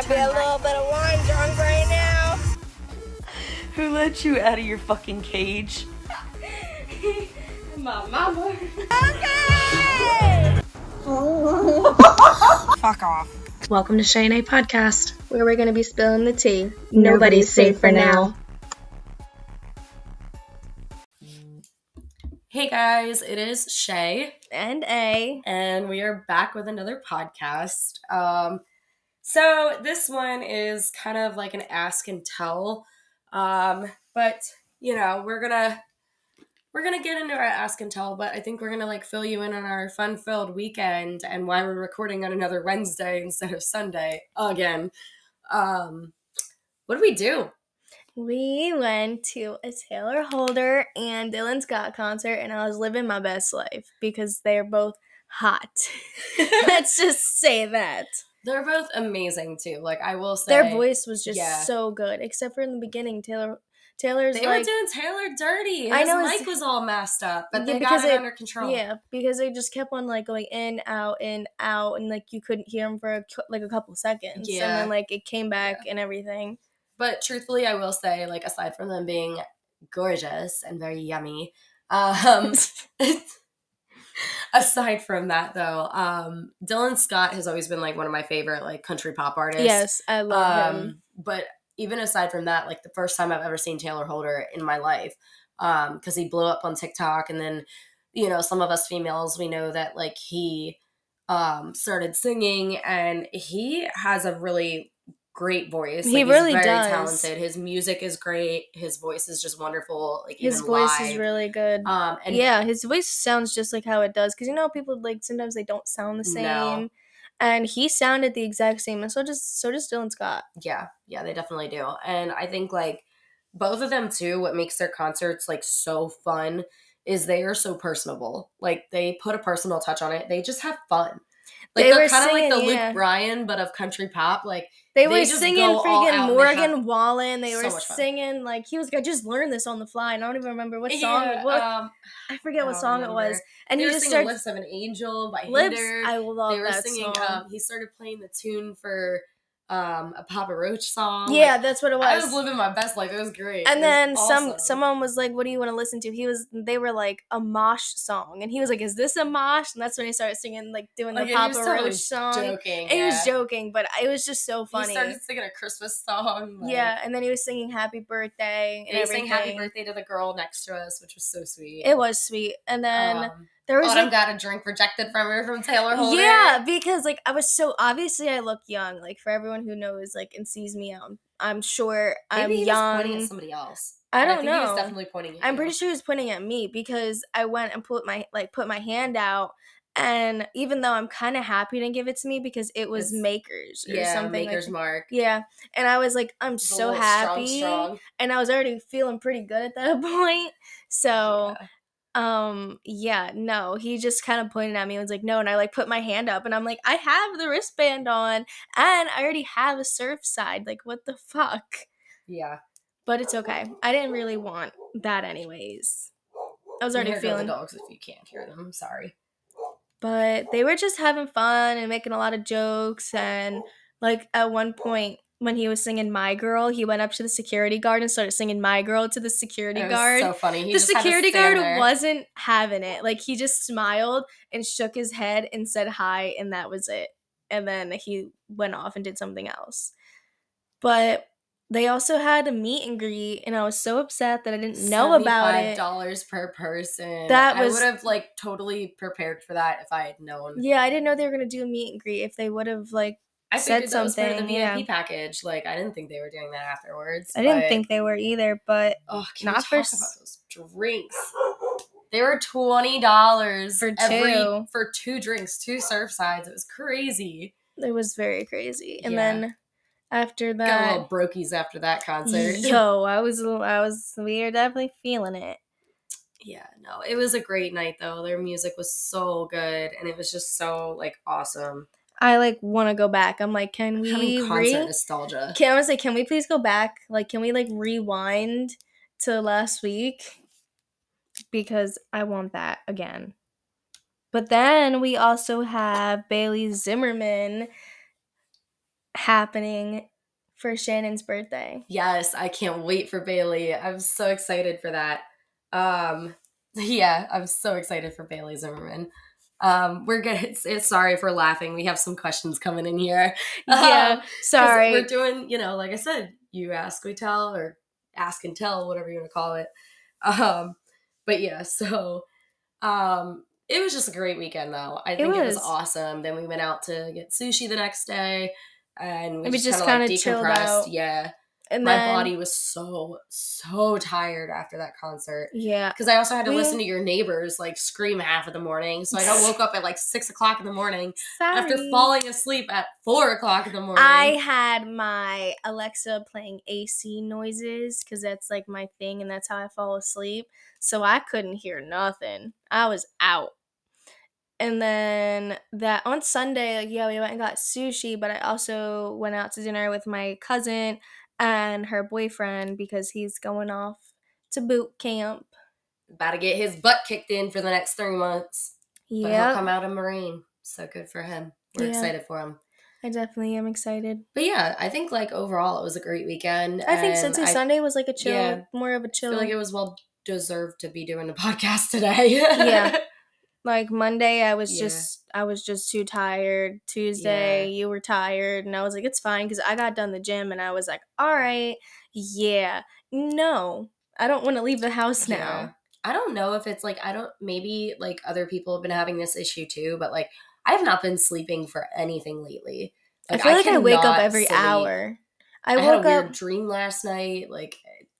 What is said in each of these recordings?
might be a little bit of wine drunk right now. Who let you out of your fucking cage? My mama. Okay. Fuck off. Welcome to Shay and A Podcast. Where we're gonna be spilling the tea. Nobody's safe for now. Hey guys, it is Shay, And A. and we are back with another podcast. Um, so this one is kind of like an ask and tell, um, but you know we're gonna we're gonna get into our ask and tell, but I think we're gonna like fill you in on our fun filled weekend and why we're recording on another Wednesday instead of Sunday again. Um, what do we do? We went to a Taylor Holder and Dylan Scott concert, and I was living my best life because they're both hot. Let's just say that. They're both amazing too. Like I will say, Their voice was just yeah. so good, except for in the beginning. Taylor Taylor's They like were doing Taylor dirty. His I know, mic was all messed up, but Yeah, they got it it- under control. Yeah, because they just kept on like going in, out, in, out, and like you couldn't hear them for a, like a couple seconds. Yeah. and then like it came back and everything. But truthfully, I will say, like aside from them being gorgeous and very yummy, um, aside from that though, um, Dylan Scott has always been like one of my favorite like country pop artists. Yes, I love him. um, but even aside from that, like the first time I've ever seen Taylor Holder in my life, um, because he blew up on TikTok, and then you know some of us females we know that like he um started singing, and he has a really great voice. He Like, really very does. talented. His music is great. His voice is just wonderful. Like His voice live. is really good. um and yeah, his voice sounds just like how it does because you know people like sometimes they don't sound the same, No. and he sounded the exact same, and so does so does Dylan Scott. yeah yeah they definitely do and i think like both of them too what makes their concerts like so fun is they are so personable like they put a personal touch on it they just have fun like They are kind of like the yeah. luke bryan but of country pop like They, They were singing freaking Morgan have Wallen. They were singing like he was. I just learned this on the fly, and I don't even remember what song. yeah, it was. um, I forget I what song it was. And they he were just singing started lips of an angel by lips. Hinder. I love they were that singing song. um he started playing the tune for um a papa roach song yeah, Like, that's what it was. i was living my best life it was great and then some awesome. someone was like, "What do you want to listen to?" He was. They were like a mosh song, and he was like, "Is this a mosh?" And that's when he started singing, like doing Like, the was Papa totally Roach song. joking And he was yeah. joking, but it was just so funny. He started singing a Christmas song. like- yeah, and then he was singing "Happy Birthday" and, and he sang. "Happy Birthday" to the girl next to us, which was so sweet. It was sweet, and then Um, there was Autumn like, got a drink rejected from her from Taylor Holder. yeah, because like I was so obviously I look young. Like for everyone who knows, like and sees me out, I'm sure Maybe I'm he was pointing young. at somebody else. I don't think He was know. definitely pointing. At I'm you. pretty sure he was pointing at me because I went and put my like put my hand out, and even though I'm kind of happy to give it to me because it was It's- Makers or Yeah, something. Maker's like, Mark. yeah, and I was like, I'm so little strong, happy, strong. and I was already feeling pretty good at that point. So Yeah. Um yeah no he just kind of pointed at me and was like no and i like put my hand up and i'm like i have the wristband on and i already have a Surfside like what the fuck Yeah. but it's okay i didn't really want that anyways i was already feeling dogs if you can't hear them. I'm sorry. but they were just having fun and making a lot of jokes and like at one point when he was singing my girl he went up to the security guard and started singing my girl to the security It was guard so funny. He the security guard there. wasn't having it. Like he just smiled and shook his head and said hi, and that was it. And then he went off and did something else. But they also had a meet and greet, and I was so upset that I didn't know about it. dollars per person. That I would have like totally prepared for that if I had known. Yeah, I didn't know they were gonna do a meet and greet. If they would have like, I said figured that was the something, VIP yeah. package. Like I didn't think they were doing that afterwards. I didn't think they were either. But Oh, can Not for talk s- about those drinks? They were twenty dollars For every two. for two drinks, two Surfsides. It was crazy. it was very crazy. And Yeah. then after that, Got a little brokies after that concert. yo, I was, I was, we are definitely feeling it. yeah, no, it was a great night though. Their music was so good, and it was just so like awesome. I like want to go back. I'm like, can we Having concert re- nostalgia. Can I say, can we please go back? Like, can we like rewind to last week? Because I want that again. But then we also have Bailey Zimmerman happening for Shannon's birthday. Yes, I can't wait for Bailey. I'm so excited for that. Um, yeah, I'm so excited for Bailey Zimmerman. Um, we're good. Sorry for laughing. We have some questions coming in here. Yeah, Um, sorry. We're doing, you know, like I said, you ask, we tell, or ask and tell, whatever you want to call it. Um, but yeah, so um, it was just a great weekend, though. I think it was. was. awesome. Then we went out to get sushi the next day, and we, We just, just kind of like decompressed. Yeah, and my then, body was so so tired after that concert Yeah. because I also had to We- listen to your neighbors like scream half of the morning. So I got woke up at like six o'clock in the morning after falling asleep at four o'clock in the morning. I had my Alexa playing AC noises because that's like my thing and that's how I fall asleep. So I couldn't hear nothing. I was out. And then that on Sunday, like yeah, we went and got sushi, but I also went out to dinner with my cousin and her boyfriend because he's going off to boot camp. about to get his butt kicked in for the next three months. But he'll Yeah, come out a Marine. So good for him. We're Yeah. excited for him. I definitely am excited. But yeah, I think like overall it was a great weekend. I think since I Sunday was like a chill, yeah, more of a chill. feel like it was well deserved to be doing the podcast today. Yeah. Like Monday I was Yeah. just I was just too tired. Tuesday Yeah. you were tired and I was like it's fine cuz I got done the gym and I was like all right. Yeah. No. I don't want to leave the house now. Yeah. I don't know if it's like I don't maybe like other people have been having this issue too, but like I have not been sleeping for anything lately. I feel like I, wake up every sleep. hour. I, I, had a woke weird up dream last night. Like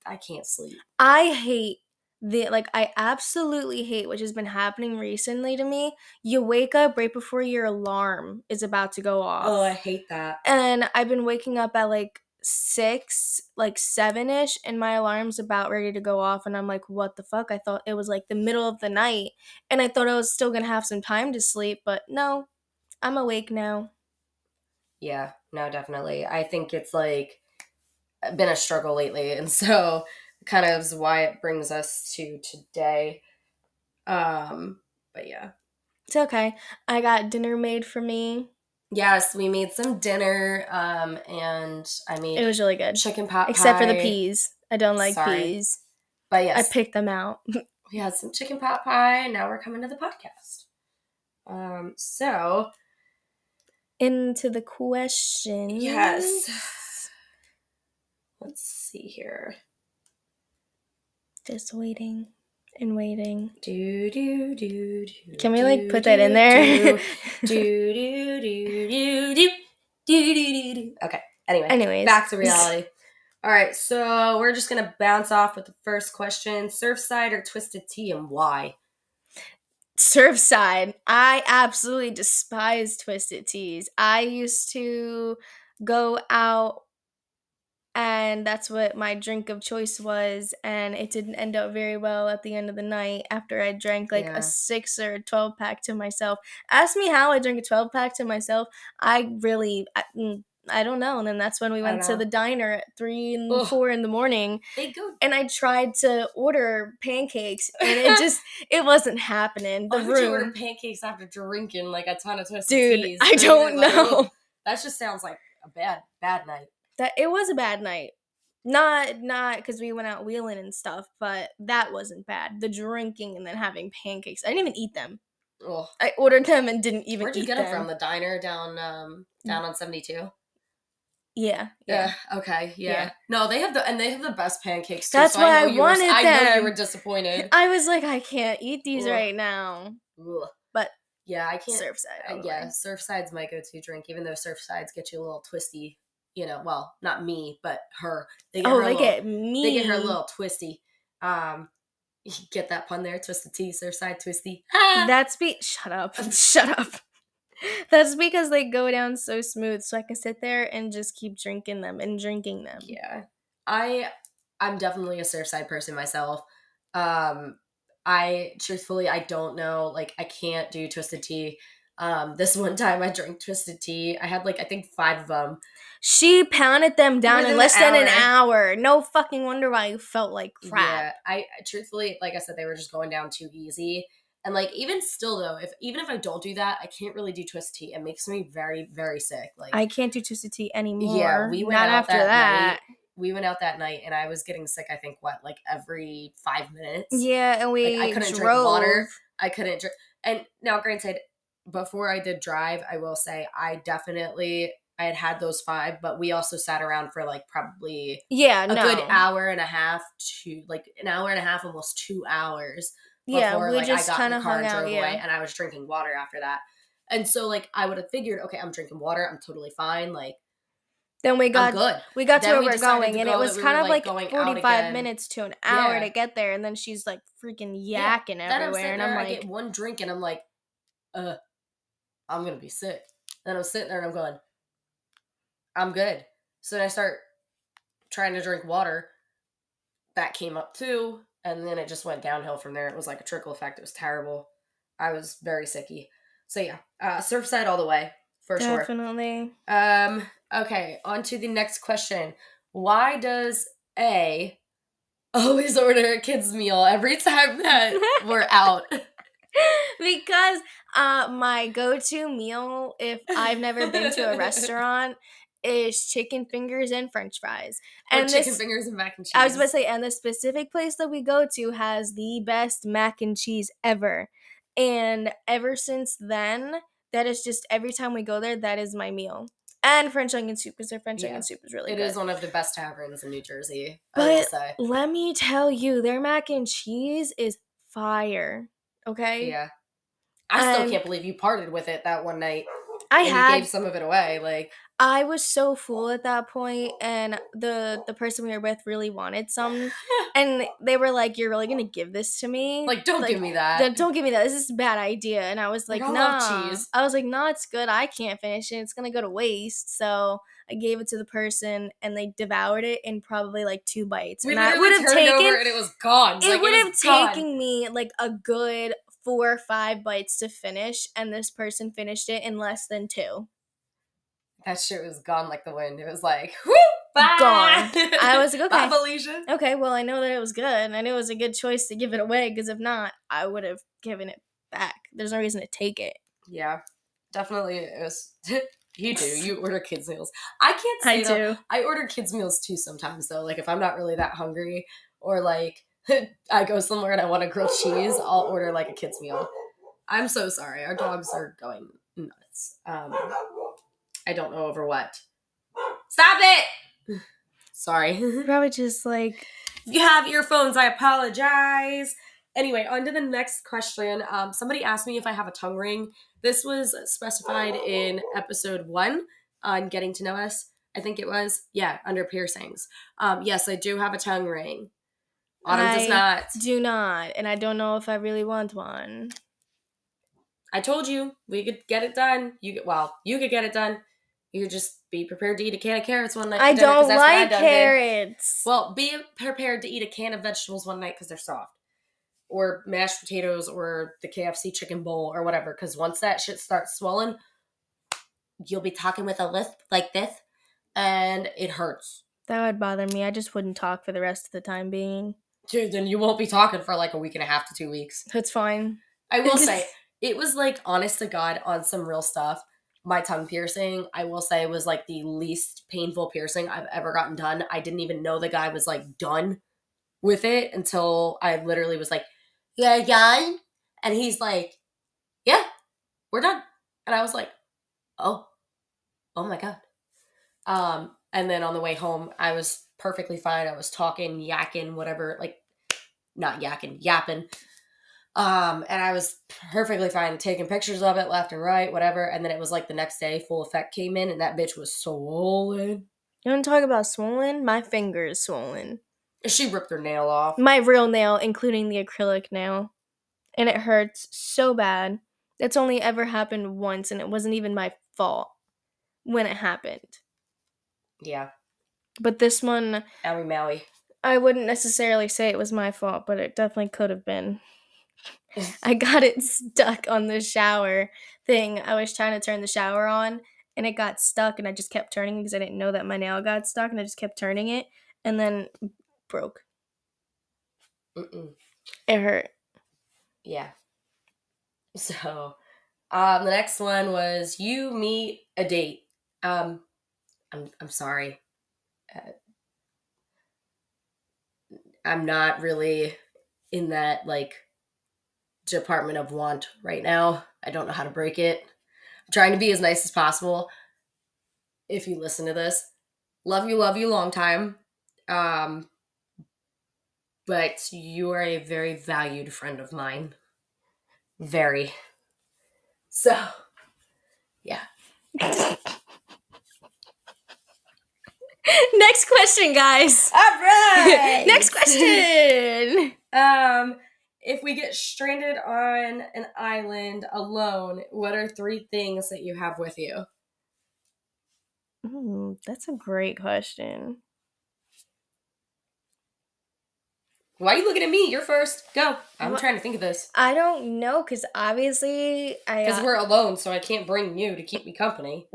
I can't sleep. I hate the like I absolutely hate which has been happening recently to me. You wake up right before your alarm is about to go off. Oh, I hate that. and I've been waking up at like six, like seven ish, and my alarm's about ready to go off. And I'm like, what the fuck? I thought it was like the middle of the night, and I thought I was still gonna have some time to sleep, but no, I'm awake now. Yeah, no, definitely. I think it's like been a struggle lately, and so kind of is why it brings us to today. Um, but yeah. It's okay. I got dinner made for me. Yes, we made some dinner, um, and I made It was really good, chicken pot pie. except for the peas. I don't like Sorry. peas. But yes, I picked them out. we had some chicken pot pie. Now we're coming to the podcast. Um, so Into the question. yes, let's see here. Just waiting and waiting. Do do do do. Can we like put that in there? Do do do do do do do do do. Okay. Anyway, Anyways, back to reality. All right, so we're just gonna bounce off with the first question: Surfside or Twisted Tea, and why? Surfside. I absolutely despise twisted teas. I used to go out and that's what my drink of choice was and it didn't end up very well at the end of the night after I drank like Yeah. a 6 or a 12 pack to myself. Ask me how I drank a 12 pack to myself. I really I, mm, I don't know. And then that's when we went to the diner at 3 and Ugh. 4 in the morning They go. and I tried to order pancakes and it just it wasn't happening. The Why would you order pancakes after drinking like a ton of twisted dude, teas? I don't like, know. That just sounds like a bad bad night. That it was a bad night. Not not because we went out wheeling and stuff, but that wasn't bad. The drinking and then having pancakes. I didn't even eat them. Ugh. I ordered them and didn't even Where'd you eat get them. from? The diner down um down on seventy two. Yeah, yeah. Yeah. Okay. Yeah. Yeah. No, they have the and they have the best pancakes. Too, That's so why I, know I you wanted were, I know you were disappointed. I was like, I can't eat these Ugh. right now. Ugh. But yeah, I can't. Surfside. uh, all yeah. Surfside's my go-to drink. Even though Surfsides get you a little twisty. You know, well, not me, but her. They get Oh, her they little, get me. They get her a little twisty. Um, you get that pun there? Twisted tea, Surfside twisty. Ah! That's be shut up. shut up. That's because they go down so smooth, so I can sit there and just keep drinking them and drinking them. Yeah. I I'm definitely a Surfside person myself. Um I truthfully I don't know like I can't do twisted tea. Um this one time I drank twisted tea. I had like I think 5 of them. She pounded them down Within in an less than an hour. No fucking wonder why you felt like crap. Yeah. I truthfully like I said they were just going down too easy And like even still though, if even if I don't do that, I can't really do twisted tea. It makes me very very sick. Like I can't do twisted tea anymore. Yeah, we went Not out after that that. we went out that night and I was getting sick. I think what like every five minutes. Yeah, and we Like, I couldn't drove. drink water. I couldn't drink. And now, granted, before I did drive, I will say I definitely I had had those five, but we also sat around for like probably Yeah, a no. good hour and a half to like an hour and a half, almost two hours yeah, we like just got kind of hung and out. Yeah, and I was drinking water after that. And so like I would have figured, okay, I'm drinking water, I'm totally fine, like then we got good. we got to where we we're going, to and go it was that we kind of like, like, going 45 minutes to an hour Yeah. to get there, and then she's like freaking Yeah. yakking I'm everywhere, and I'm I like, get one drink, and I'm like, uh, I'm gonna be sick. Then I'm sitting there and I'm going, I'm good. So then I start trying to drink water. That came up too, and then it just went downhill from there. It was like a trickle effect. It was terrible. I was very sicky. So yeah, uh, Surfside all the way for sure. definitely. Um. Okay. On to the next question. Why does A always order a kids meal every time that we're out? Because uh my go-to meal if I've never been to a restaurant is chicken fingers and french fries. Or And chicken this, fingers and mac and cheese. I was about to say, and the specific place that we go to has the best mac and cheese ever. And ever since then, that is just every time we go there, that is my meal. And French onion soup, because their French Yeah. onion soup is really It good. is one of the best taverns in New Jersey. But say. let me tell you, their mac and cheese is fire. Okay? Yeah. I still And- can't believe you parted with it that one night. I had gave some of it away. Like I was so full at that point, oh. and the the person we were with really wanted some, and they were like, "You're really gonna give this to me? like don't give me that. Th- don't give me that. This is a bad idea." And I was Like, like, I "Nah." cheese. I was like, "Nah, it's good. I can't finish it. It's gonna go to waste." So I gave it to the person, and they devoured it in probably like two bites. we and I would have taken over and it was gone. it Like, would have gone. taken me like a good four or five bites to finish, and this person finished it in less than two. That shit was gone like the wind. It was like, whoo, bye. Gone. I was like, Bye, okay. Felicia. Okay, well, I know that it was good. and I knew it was a good choice to give it away because if not, I would have given it back. There's no reason to take it. Yeah, definitely. It was. you do. You order kids meals. I can't say I though, do. I order kids meals too sometimes though. Like if I'm not really that hungry or like I go somewhere and I want a grilled cheese, I'll order like a kids meal. I'm so sorry. Our dogs are going nuts. Um I don't know over what. Stop it. sorry. Probably just like If you have earphones, I apologize. Anyway, on to the next question. Um, somebody asked me if I have a tongue ring. This was specified in episode one on Getting to Know Us. I think it was. Yeah, under piercings. Um, yes, I do have a tongue ring. Autumn does not. do not, and I don't know if I really want one. I told you we could get it done. You get well, you could get it done. You just be prepared to eat a can of carrots one night. I dinner, don't that's what I like done carrots. Well, be prepared to eat a can of vegetables one night because they're soft. Or mashed potatoes or the KFC chicken bowl or whatever. Because once that shit starts swelling, you'll be talking with a lisp like this and it hurts. that would bother me. I just wouldn't talk for the rest of the time being. Dude, then you won't be talking for like a week and a half to two weeks. That's fine. I will say, it was like honest to God on some real stuff. My tongue piercing, I will say, was like the least painful piercing I've ever gotten done. I didn't even know the guy was like done with it until I literally was like, You're done? And he's like, Yeah, we're done. And I was like, Oh, oh my God. Um, and then on the way home, I was perfectly fine. I was talking, yakking, whatever, like not yakking, yapping. Um, and I was perfectly fine taking pictures of it left and right, whatever. And then it was like the next day, full effect came in, and that bitch was swollen. You want to talk about swollen? My finger is swollen. She ripped her nail off. My real nail, including the acrylic nail. And it hurts so bad. It's only ever happened once, and it wasn't even my fault when it happened. Yeah, But this one, Owie Maui. I wouldn't necessarily say it was my fault, but it definitely could have been. I got it stuck on the shower thing. I was trying to turn the shower on and it got stuck and I just kept turning because I didn't know that my nail got stuck and I just kept turning it and then broke. Mm-mm. It hurt. Yeah. So, um, the next one was you meet a date. Um, I'm I'm sorry. Uh, I'm not really in that like department of want right now. I don't know how to break it. I'm trying to be as nice as possible. If you listen to this, love you, love you, long time. Um, but you are a very valued friend of mine. Very. So, yeah. Next question, guys. All right. Next question. Um, if we get stranded on an island alone, what are three things that you have with you? Ooh, that's a great question. Why are you looking at me? You're first. Go. I'm What- trying to think of this. I don't know because obviously I. Because Uh, we're alone, so I can't bring you to keep me company.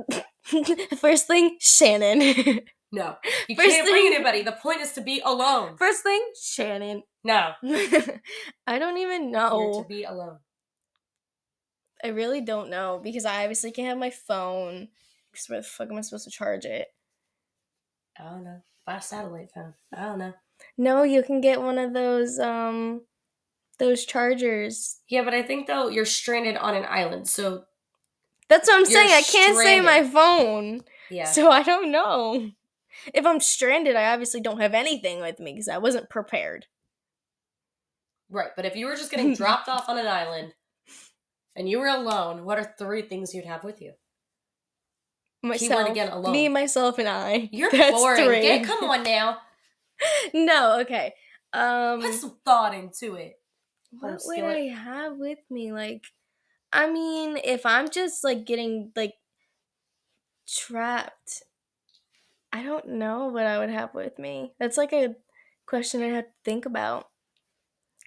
First thing, Shannon. No. You First can't bring anybody. The point is to be alone. First thing, Shannon. No. I don't even You're know. to be alone. I really don't know because I obviously can't have my phone. Because where the fuck am I supposed to charge it? I don't know. Buy a satellite phone. I don't know. No, you can get one of those um those chargers. Yeah, but I think though you're stranded on an island, so That's what I'm You're saying. I can't say my phone. yeah. So I don't know. If I'm stranded, I obviously don't have anything with me because I wasn't prepared. Right, but if you were just getting dropped off on an island and you were alone, what are three things you'd have with you? Myself, again, alone. me, myself, and I. You're That's boring. three. Get, come on now. no, okay. Um, Put some thought into it. what would. I have with me? Like, I mean, if I'm just like getting like trapped, I don't know what I would have with me. That's like a question I have to think about.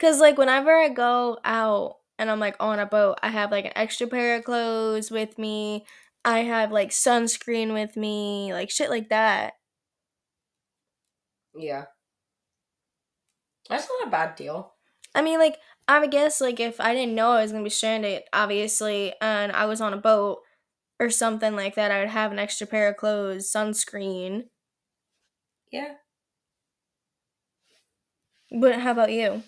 Cause like whenever I go out and I'm like on a boat, I have like an extra pair of clothes with me. I have like sunscreen with me, like shit like that. Yeah. That's not a bad deal. I mean, like, I would guess, like, if I didn't know I was gonna be stranded, obviously, and I was on a boat or something like that, I would have an extra pair of clothes, sunscreen. Yeah. But how about you?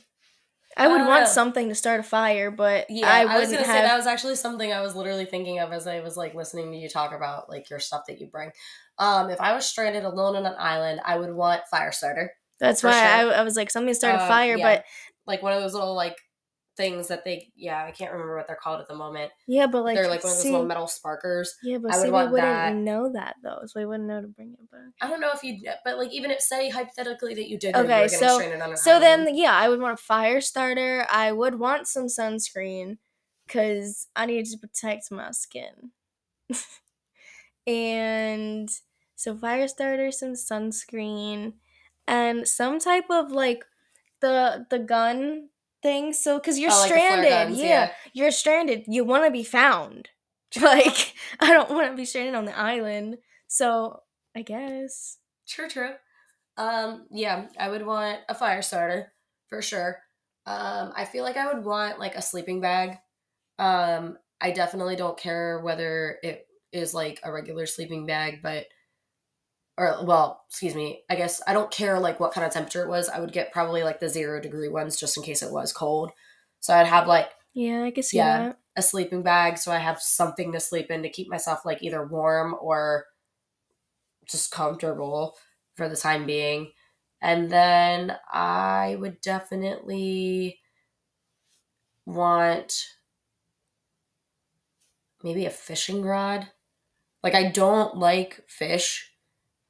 I would Uh, want something to start a fire, but Yeah, I I, wouldn't was gonna have. say that was actually something I was literally thinking of as I was like listening to you talk about like your stuff that you bring. Um, if I was stranded alone on an island, I would want fire starter, That's why I, sure. I was like, something to start a Uh, fire, yeah. but like one of those little like things that they yeah I can't remember what they're called at the moment. yeah, but like, they're like one of those little metal sparkers. yeah, but I would see, we wouldn't that. know that though, so we wouldn't know to bring it back. I don't know if you, but like even if say hypothetically that you did, know you Okay, so- stranded on an So island. then, yeah, I would want a fire starter. I would want some sunscreen because I need to protect my skin. and so, fire starter, some sunscreen, and some type of like the the gun thing. So, because you're Oh, like the flare stranded, guns, yeah, you're stranded. You want to be found. Like, I don't want to be stranded on the island. So, I guess. True, true. Um, yeah, I would want a fire starter for sure. Um, I feel like I would want like a sleeping bag. Um, I definitely don't care whether it is like a regular sleeping bag, but or well, excuse me. I guess I don't care like what kind of temperature it was. I would get probably like the zero degree ones just in case it was cold. So I'd have like Yeah, I guess Yeah. that. a sleeping bag so I have something to sleep in to keep myself like either warm or just comfortable for the time being. And then I would definitely want maybe a fishing rod. Like I don't like fish,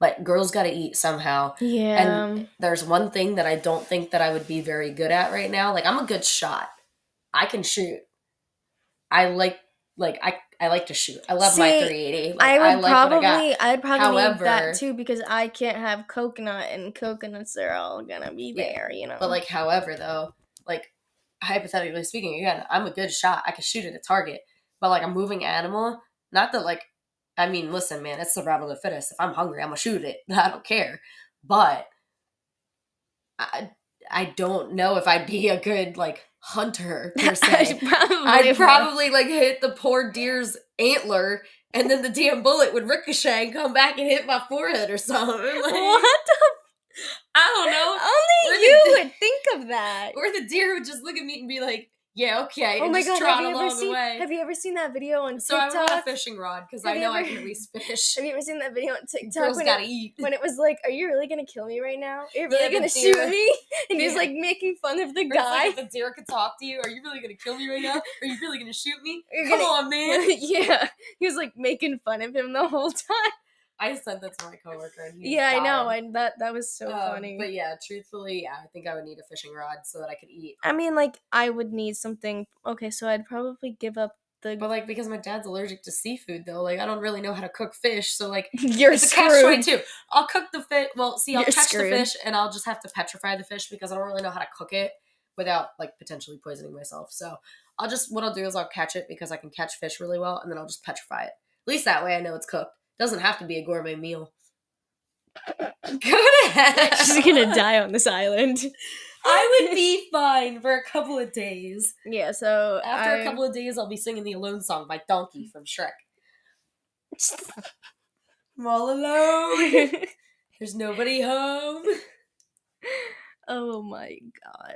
but girls got to eat somehow. Yeah. And there's one thing that I don't think that I would be very good at right now. Like I'm a good shot. I can shoot. I like like I I like to shoot. I love my 380. Like, I would like I got. probably, I'd probably need However- that too because I can't have coconut, and coconuts are all gonna be Yeah, there, you know. But like, however, though, like hypothetically speaking, again, I'm a good shot. I can shoot at a target. But like a moving animal, not that like, I mean, listen, man, it's survival of the fittest. If I'm hungry, I'm gonna shoot it. I don't care. But I, I don't know if I'd be a good like hunter per se. probably I'd would. probably like hit the poor deer's antler, and then the damn bullet would ricochet and come back and hit my forehead or something. Like, what the I don't know. Only Or you di- would think of that. Or the deer would just look at me and be like, "Yeah, okay," oh and my god, have you ever seen have you ever seen that video on TikTok? so I want a fishing rod because I know I can at least fish. have you ever seen that video on TikTok Girls when gotta it, eat. when it was like, Are you really gonna kill me right now? Are you really Yeah, gonna deer. shoot me? And he's Yeah. like making fun of the Or like guy. if the deer could talk to you, are you really gonna kill me right now? Are you really gonna shoot me? You're Come gonna- on, man. yeah. He was like making fun of him the whole time. I sent that to my coworker. And he Yeah, I know. And that that was so Um, funny. But yeah, truthfully, I think I would need a fishing rod so that I could eat. I mean, like, I would need something. Okay, so I'd probably give up the. But like because my dad's allergic to seafood though, like I don't really know how to cook fish, so like You're it's a catch screwed. two. I'll cook the fish. Well, see, I'll You're catch screwed. the fish and I'll just have to petrify the fish because I don't really know how to cook it without like potentially poisoning myself. So I'll just what I'll do is I'll catch it because I can catch fish really well, and then I'll just petrify it. At least that way I know it's cooked. Doesn't have to be a gourmet meal. Go ahead. She's gonna die on this island. I would be fine for a couple of days. Yeah, so After I- a couple of days, I'll be singing the Alone song by Donkey from Shrek. I'm all alone. There's nobody home. oh my god,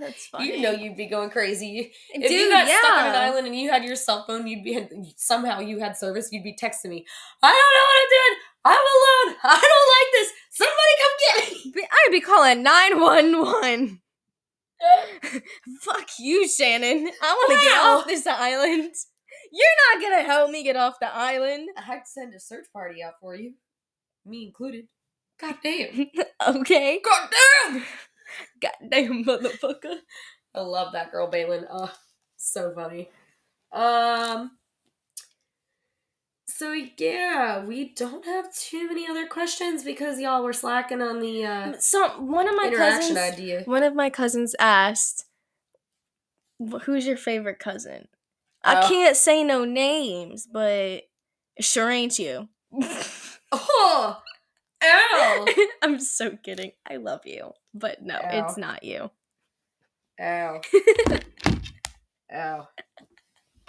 that's funny. You know you'd be going crazy. Dude, If you got yeah. stuck on an island and you had your cell phone, you'd be somehow you had service. You'd be texting me. I don't know what I'm doing. I'm alone. I don't like this. Somebody come get me. I'd be calling nine one one. Fuck you, Shannon. I want to get off this island. You're not gonna help me get off the island. I'd have to send a search party out for you, me included. God damn. okay. God damn. Goddamn motherfucker. I love that girl, Balin. Oh, so funny. Um. So yeah, we don't have too many other questions because y'all were slacking on the uh, So one of my interaction cousins, idea. one of my cousins asked, "Who's your favorite cousin?" I Oh. can't say no names, but sure ain't you. Oh, I'm so kidding. I love you, but no, it's not you. ow, ow.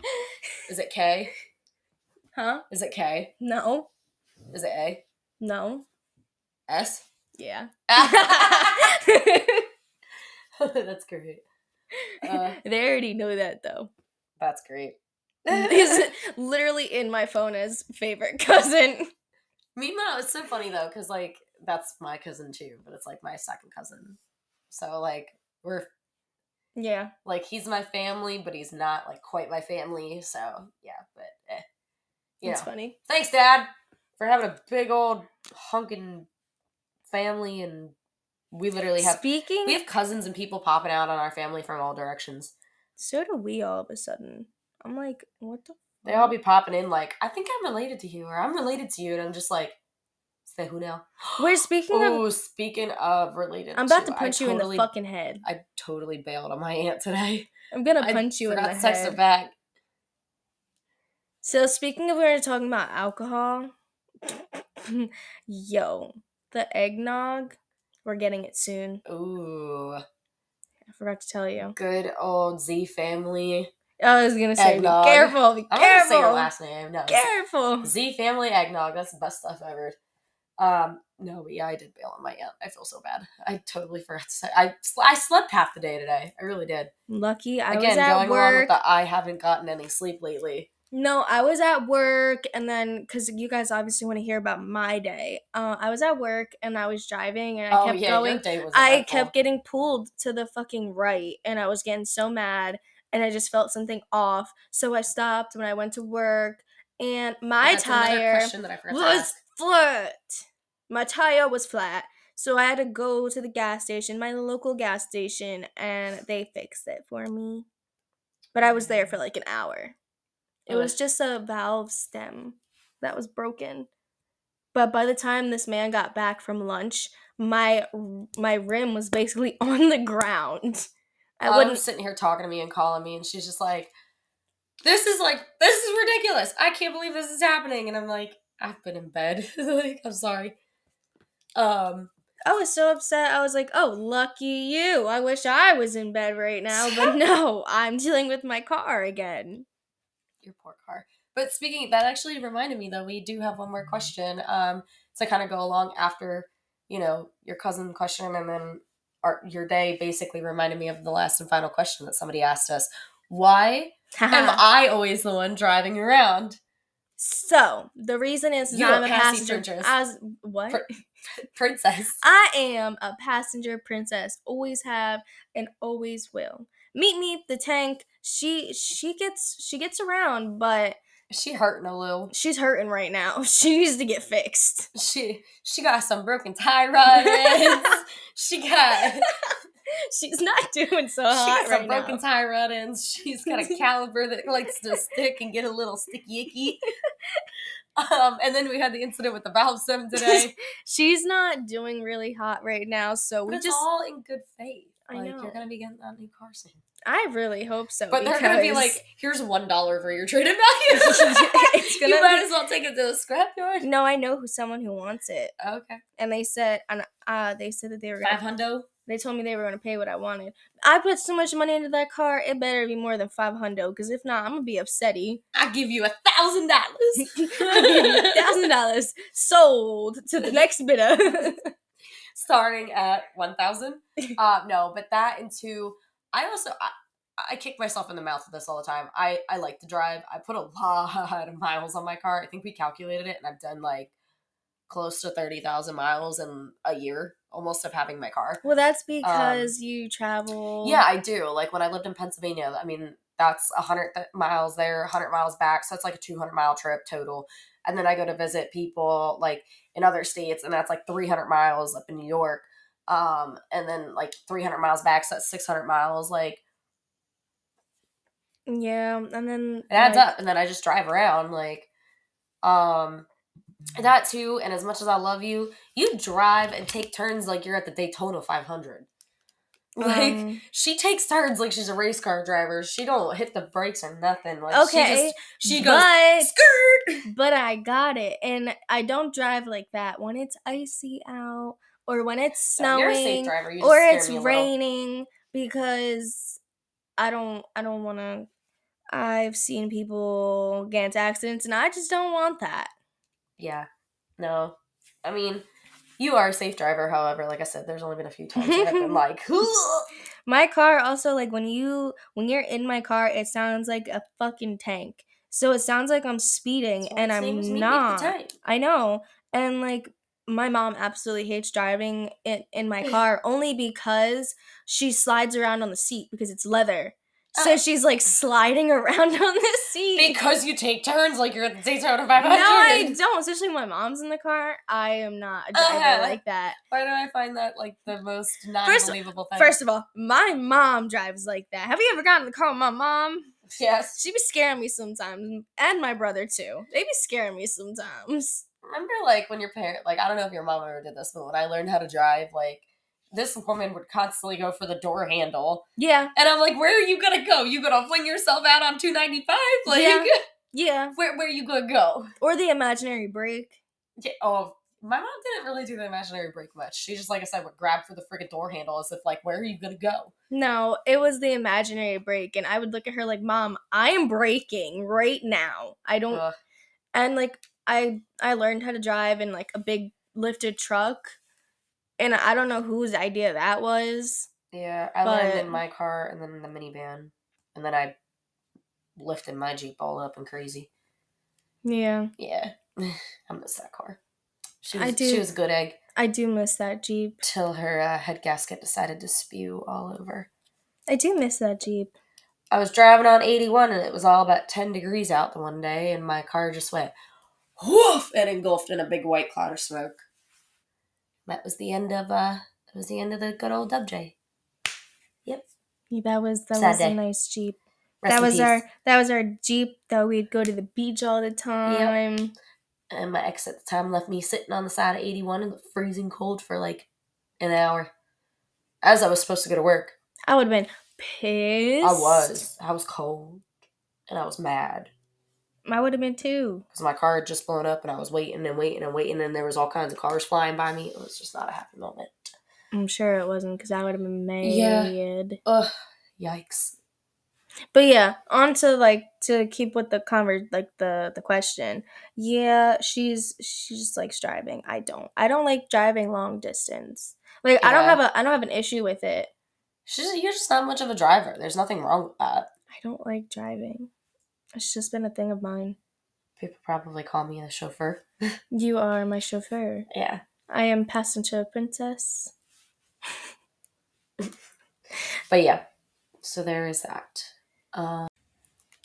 Is it K? Huh? Is it K? No. Is it A? No. S? Yeah. That's great. Uh, they already know that though. that's great. It's literally in my phone as favorite cousin. Meanwhile, it's so funny though, because like that's my cousin too, but it's like my second cousin. So like we're Yeah. like he's my family, but he's not like quite my family. So yeah, but eh. you It's funny. Thanks, Dad, for having a big old hunking family, and we literally have Speaking we have cousins and people popping out on our family from all directions. so do we all of a sudden. I'm like, what the They all be popping in like, I think I'm related to you, or I'm related to you, and I'm just like, say who now? Wait, speaking of Oh, speaking of related, I'm about to I punch you in the fucking head. I totally bailed on my aunt today. I'm gonna I punch you in the to text her head. back. So speaking of we were talking about alcohol, yo, the eggnog, we're getting it soon. Ooh, I forgot to tell you. good old Z family. I was gonna say, Eggnog. be careful, be I'm gonna say her careful, last name. No, careful. Z family eggnog. That's the best stuff ever. Um, no, but yeah, I did bail on my aunt. I feel so bad. I totally forgot to say. I I slept half the day today. I really did. Lucky I Again, was at going along with work. the I haven't gotten any sleep lately. No, I was at work, and then because you guys obviously want to hear about my day, uh, I was at work and I was driving, and I oh kept yeah, going. your. I eventful. kept getting pulled to the fucking right, and I was getting so mad, and I just felt something off. So I stopped when I went to work, and my That's tire was flat. My tire was flat. So I had to go to the gas station, my local gas station, and they fixed it for me. But I was there for like an hour. It was just a valve stem that was broken. But by the time this man got back from lunch, my my rim was basically on the ground. I wouldn't sitting here talking to me and calling me, and she's just like, "This is like, this is ridiculous. I can't believe this is happening." And I'm like, "I've been in bed. like, I'm sorry." Um, I was so upset. I was like, "Oh, lucky you! I wish I was in bed right now." But no, I'm dealing with my car again. Your poor car. But speaking, that actually reminded me though, we do have one more question um, to kind of go along after, you know, your cousin question, and then our, your day basically reminded me of the last and final question that somebody asked us. Why am I always the one driving around? so the reason is, is You're a I'm a passenger. As what? Pr- Princess. I am a passenger princess. Always have and always will. Meet me the tank. She she gets she gets around, but she hurting a little? she's hurting right now. She needs to get fixed. She she got some broken tie rods. she got She's not doing so she hot got some right broken now. tie rod-ins. She's got a caliper that likes to stick and get a little sticky icky. Um, and then we had the incident with the valve stem today. She's not doing really hot right now, so But we just all in good faith. I like know. you're gonna be getting that new car soon. I really hope so. But they're gonna be like, here's one dollar for your trade-in value. It's gonna you might be- as well take it to the scrapyard. No, I know who someone who wants it. Okay. And they said and uh they said that they were Five hundo. they told me they were gonna pay what I wanted. I put so much money into that car, it better be more than five hundo, because if not, I'm gonna be upsetty. I give you a thousand dollars. Thousand dollars sold to the next bidder. Starting at 1000 uh no but that into i also I, I kick myself in the mouth with this all the time. I i like to drive. I put a lot of miles on my car. I think we calculated it and i've done like close to 30000 miles in a year almost of having my car. Well, that's because you travel. yeah i do. Like when i lived in pennsylvania i mean that's 100 miles there 100 miles back. So it's like a 200 mile trip total and then i go to visit people like in other states and that's like 300 miles up in new york um and then like 300 miles back so that's 600 miles like Yeah, and then it adds like, up and then i just drive around like um that too and as much as i love you you drive and take turns like you're at the daytona 500 like um, she takes turns like she's a race car driver she don't hit the brakes or nothing like she okay, just she goes but skirt but I got it, and I don't drive like that when it's icy out or when it's No, snowing you're a safe you or it's me a little. raining because I don't I don't want to. I've seen people get into accidents, and I just don't want that. yeah no i mean you are a safe driver however like i said there's only been a few times that i've been like My car also like when you when you're in my car, it sounds like a fucking tank. So it sounds like I'm speeding, That's and its name is I'm Meet Me at not. I know. And like my mom absolutely hates driving in, in my car only because she slides around on the seat because it's leather. So Oh. she's like sliding around on the seat. because you take turns like you're at the daytona no, I don't. Especially when my mom's in the car. I am not a driver Uh-huh. like that. why do i find that like the most First- non-believable thing First of all, my mom drives like that. Have you ever gotten in the car with my mom? yes She be scaring me sometimes, and my brother too. They be scaring me sometimes. remember like when your parent like i don't know if your mom ever did this but when i learned how to drive like this woman would constantly go for the door handle Yeah, and i'm like where are you gonna go you gonna fling yourself out on 295 like Yeah. yeah. where, where are you gonna go Or the imaginary brake. Yeah, oh, my mom didn't really do the imaginary brake much. She just, like I said, would grab for the friggin' door handle as if, like, where are you gonna go? No, it was the imaginary brake, and I would look at her like, "Mom, I am braking right now. I don't." Ugh. And like, I I learned how to drive in like a big lifted truck, and I don't know whose idea that was. yeah, I learned in my car and then in the minivan, and then I lifted my Jeep all up and crazy. Yeah, Yeah, I miss that car. She I do. she was a good egg I do miss that Jeep. till her uh, head gasket decided to spew all over. I do miss that Jeep. I was driving on 81 and it was all about 10 degrees out the one day, and my car just went whoof and engulfed in a big white cloud of smoke. That was the end of uh that was the end of the good old Dub J. Yeah, that was that Sad was day. a nice Jeep. Rest that was peace. our that was our Jeep that we'd go to the beach all the time. and my ex at the time left me sitting on the side of 81 in the freezing cold for like an hour. As I was supposed to go to work. I would have been pissed. I was. I was cold. And I was mad. I would have been too. because my car had just blown up and I was waiting and waiting and waiting and there was all kinds of cars flying by me. It was just not a happy moment. I'm sure it wasn't because I would have been mad. Yeah. Ugh, yikes. But yeah, on to like to keep with the conver like the the question. Yeah, she's she's just likes driving. I don't. I don't like driving long distance. Like I don't have a I don't have an issue with it. She's you're just not much of a driver. There's nothing wrong with that. I don't like driving. It's just been a thing of mine. People probably call me the chauffeur. You are my chauffeur. Yeah. I am passenger princess. But yeah, so there is that. Um,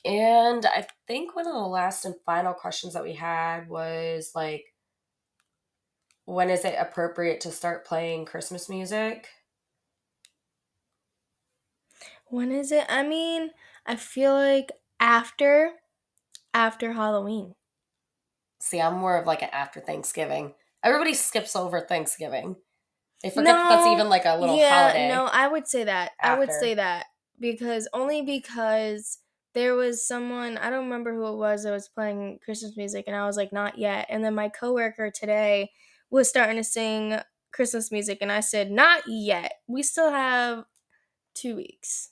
and I think one of the last and final questions that we had was like, when is it appropriate to start playing Christmas music? When is it? I mean, I feel like after after Halloween. See, I'm more of like an after Thanksgiving. Everybody skips over Thanksgiving. They forget that that's even like a little yeah, holiday. no, I would say that. I would say that because only because there was someone I don't remember who it was that was playing Christmas music, and I was like, not yet. And then my coworker today was starting to sing Christmas music, and I said, not yet. We still have two weeks.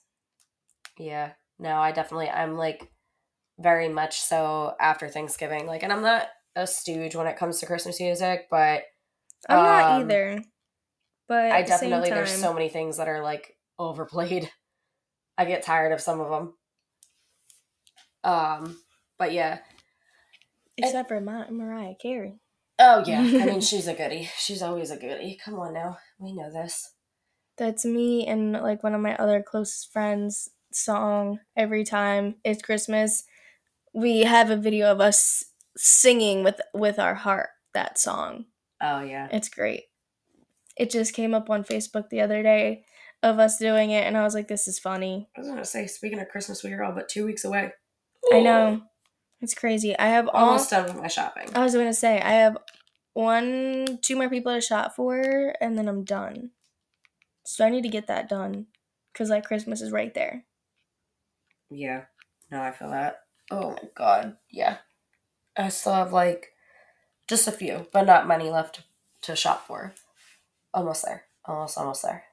Yeah. No, I definitely I'm like very much so after Thanksgiving. Like and I'm not a Scrooge when it comes to Christmas music, but I'm not Um, either. But I at the same definitely there's so many things that are like overplayed. I get tired of some of them. Um, but yeah. except for Mar- Mariah Carey. Oh yeah. I mean, she's a goodie. She's always a goodie. Come on now, we know this. That's me and like one of my other closest friends' song every time it's Christmas. We have a video of us singing with with our heart that song. Oh yeah. It's great. It just came up on Facebook the other day of us doing it and I was like this is funny. I was gonna say, speaking of Christmas, we are all but two weeks away. I know. It's crazy. I have all Almost done with my shopping. I was going to say I have one two more people to shop for and then I'm done. So I need to get that done cuz like Christmas is right there. Yeah. No, I feel that. Oh my god. Yeah. I still have like just a few, but not many left to shop for. Almost there. Almost, almost there.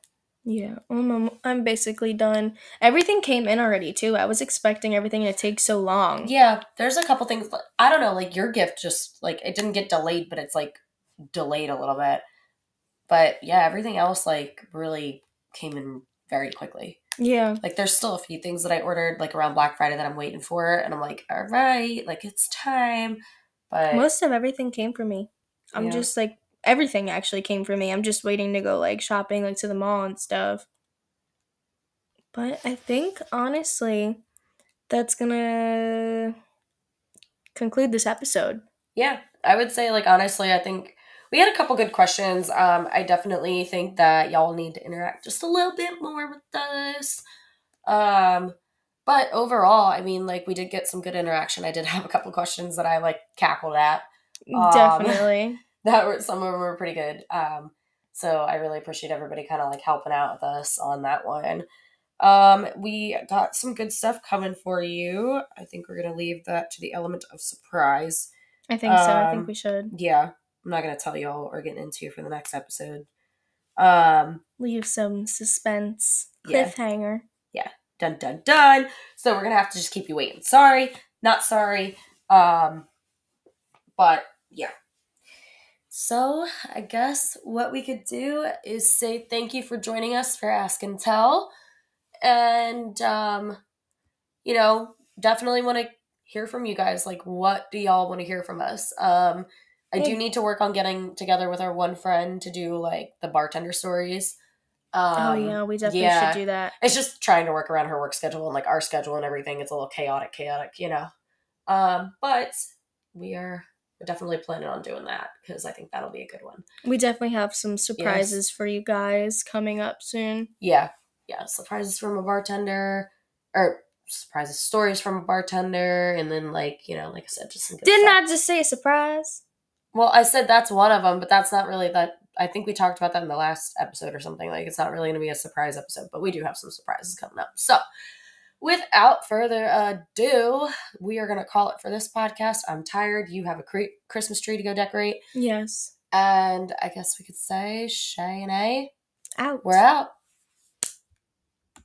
Yeah, I'm, I'm, I'm basically done. Everything came in already too. I was expecting everything to take so long. Yeah, there's a couple things. I don't know, like your gift just like it didn't get delayed, but it's like delayed a little bit. But yeah, everything else like really came in very quickly. Yeah. Like there's still a few things that I ordered like around Black Friday that I'm waiting for, and I'm like, all right, like it's time. But Most of everything came for me. I'm Yeah. just like everything actually came for me. I'm just waiting to go like shopping like to the mall and stuff. But I think honestly that's going to conclude this episode. yeah, I would say like honestly, I think we had a couple good questions. Um, I definitely think that y'all need to interact just a little bit more with us. Um, but overall, I mean, like we did get some good interaction. I did have a couple questions that I like cackled at. Um, Definitely. That were some of them were pretty good. Um, so I really appreciate everybody kind of like helping out with us on that one. Um, we got some good stuff coming for you. I think we're gonna leave that to the element of surprise. I think so. I um, think we should Yeah, I'm not gonna tell y'all what we're getting into for the next episode. Um, leave some suspense. Cliffhanger. Yeah. Cliffhanger. dun dun dun. So we're gonna have to just keep you waiting. Sorry, not sorry. Um, but yeah. So I guess what we could do is say thank you for joining us for Ask and Tell, and um, you know, definitely want to hear from you guys. Like, what do y'all want to hear from us? Um, I do need to work on getting together with our one friend to do like the bartender stories. Um, oh yeah, we definitely yeah. should do that. it's just trying to work around her work schedule and like our schedule and everything. It's a little chaotic, chaotic, you know. Um, but we are definitely planning on doing that because I think that'll be a good one. We definitely have some surprises for you guys coming up soon. Yeah, yeah. Surprises from a bartender, or surprises stories from a bartender, and then like you know, like I said, just some good Didn't. I just say a surprise? Well, I said that's one of them, but that's not really that. I think we talked about that in the last episode or something. Like, it's not really going to be a surprise episode, but we do have some surprises coming up. So, without further ado, we are going to call it for this podcast. I'm tired. You have a cre- Christmas tree to go decorate. Yes. And I guess we could say Shay and A. Out. We're out.